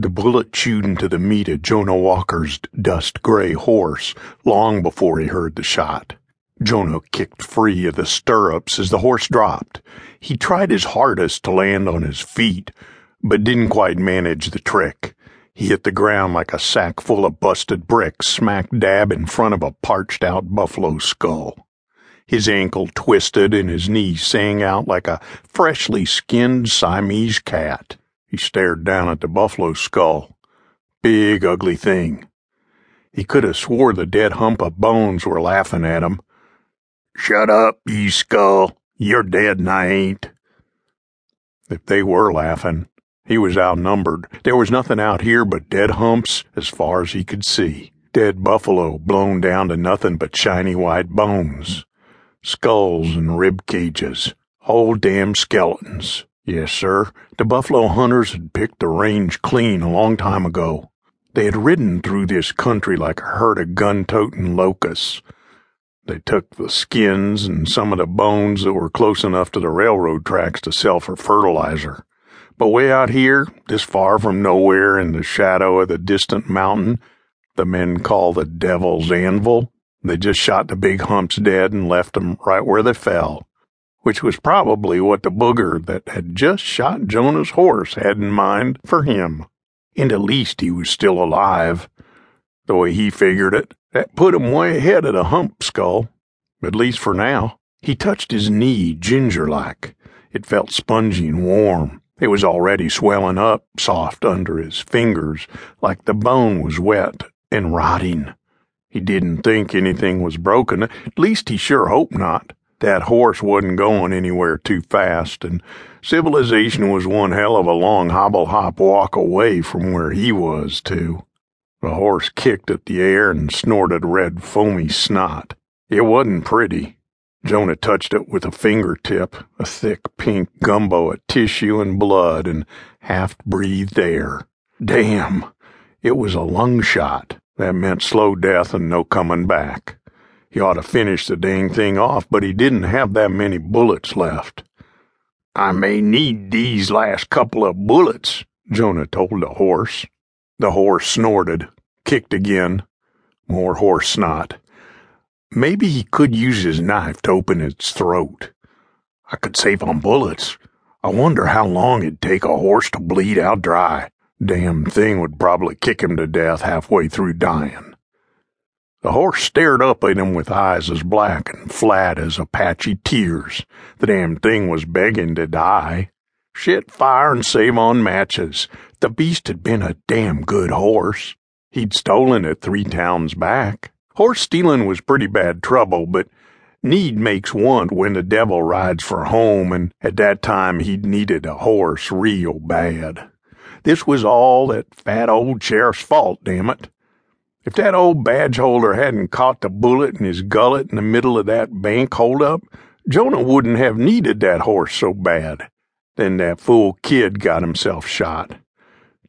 The bullet chewed into the meat of Jonah Walker's dust gray horse long before he heard the shot. Jonah kicked free of the stirrups as the horse dropped. He tried his hardest to land on his feet, but didn't quite manage the trick. He hit the ground like a sack full of busted bricks smack dab in front of a parched out buffalo skull. His ankle twisted and his knee sang out like a freshly skinned Siamese cat. He stared down at the buffalo skull. Big, ugly thing. He could have swore the dead hump of bones were laughing at him. Shut up, ye skull. You're dead and I ain't. If they were laughing, he was outnumbered. There was nothing out here but dead humps as far as he could see. Dead buffalo blown down to nothing but shiny white bones. Skulls and rib cages. Whole damn skeletons. Yes, sir, the buffalo hunters had picked the range clean a long time ago. They had ridden through this country like a herd of gun-toting locusts. They took the skins and some of the bones that were close enough to the railroad tracks to sell for fertilizer. But way out here, this far from nowhere in the shadow of the distant mountain, the men call the Devil's Anvil, they just shot the big humps dead and left them right where they fell which was probably what the booger that had just shot Jonah's horse had in mind for him. And at least he was still alive. The way he figured it, that put him way ahead of the hump skull, at least for now. He touched his knee ginger like. It felt spongy and warm. It was already swelling up, soft under his fingers, like the bone was wet and rotting. He didn't think anything was broken, at least he sure hoped not. That horse wasn't going anywhere too fast, and civilization was one hell of a long hobble hop walk away from where he was, too. The horse kicked at the air and snorted red, foamy snot. It wasn't pretty. Jonah touched it with a fingertip, a thick pink gumbo of tissue and blood and half breathed air. Damn! It was a lung shot. That meant slow death and no coming back. He ought to finish the dang thing off, but he didn't have that many bullets left. I may need these last couple of bullets, Jonah told the horse. The horse snorted, kicked again. More horse snot. Maybe he could use his knife to open its throat. I could save on bullets. I wonder how long it'd take a horse to bleed out dry. Damn thing would probably kick him to death halfway through dying. The horse stared up at him with eyes as black and flat as Apache tears. The damn thing was begging to die. Shit fire and save on matches. The beast had been a damn good horse. He'd stolen it three towns back. Horse stealing was pretty bad trouble, but need makes want when the devil rides for home, and at that time he'd needed a horse real bad. This was all that fat old sheriff's fault, damn it. If that old badge holder hadn't caught the bullet in his gullet in the middle of that bank holdup, Jonah wouldn't have needed that horse so bad. Then that fool kid got himself shot.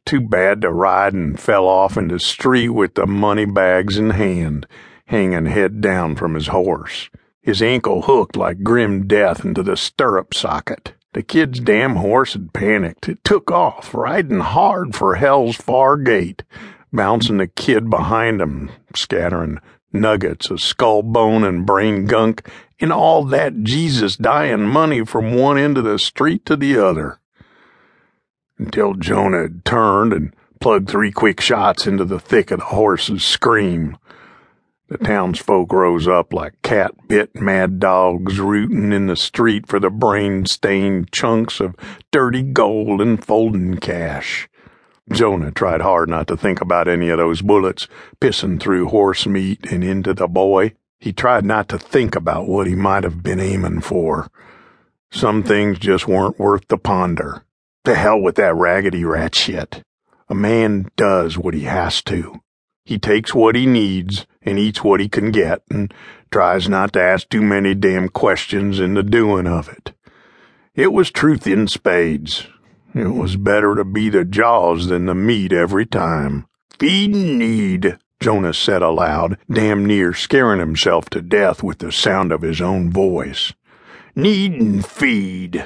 Too bad to ride and fell off in the street with the money bags in hand, hanging head down from his horse. His ankle hooked like grim death into the stirrup socket. The kid's damn horse had panicked. It took off, riding hard for hell's far gate bouncing the kid behind him, scattering nuggets of skull bone and brain gunk and all that Jesus dying money from one end of the street to the other. Until Jonah had turned and plugged three quick shots into the thick of the horse's scream. The townsfolk rose up like cat bit mad dogs rooting in the street for the brain stained chunks of dirty gold and folding cash. Jonah tried hard not to think about any of those bullets pissing through horse meat and into the boy. He tried not to think about what he might have been aiming for. Some things just weren't worth the ponder. To hell with that raggedy rat shit. A man does what he has to. He takes what he needs and eats what he can get and tries not to ask too many damn questions in the doing of it. It was truth in spades, it was better to be the jaws than the meat every time. Feed and need, Jonah said aloud, damn near scaring himself to death with the sound of his own voice. Need and feed.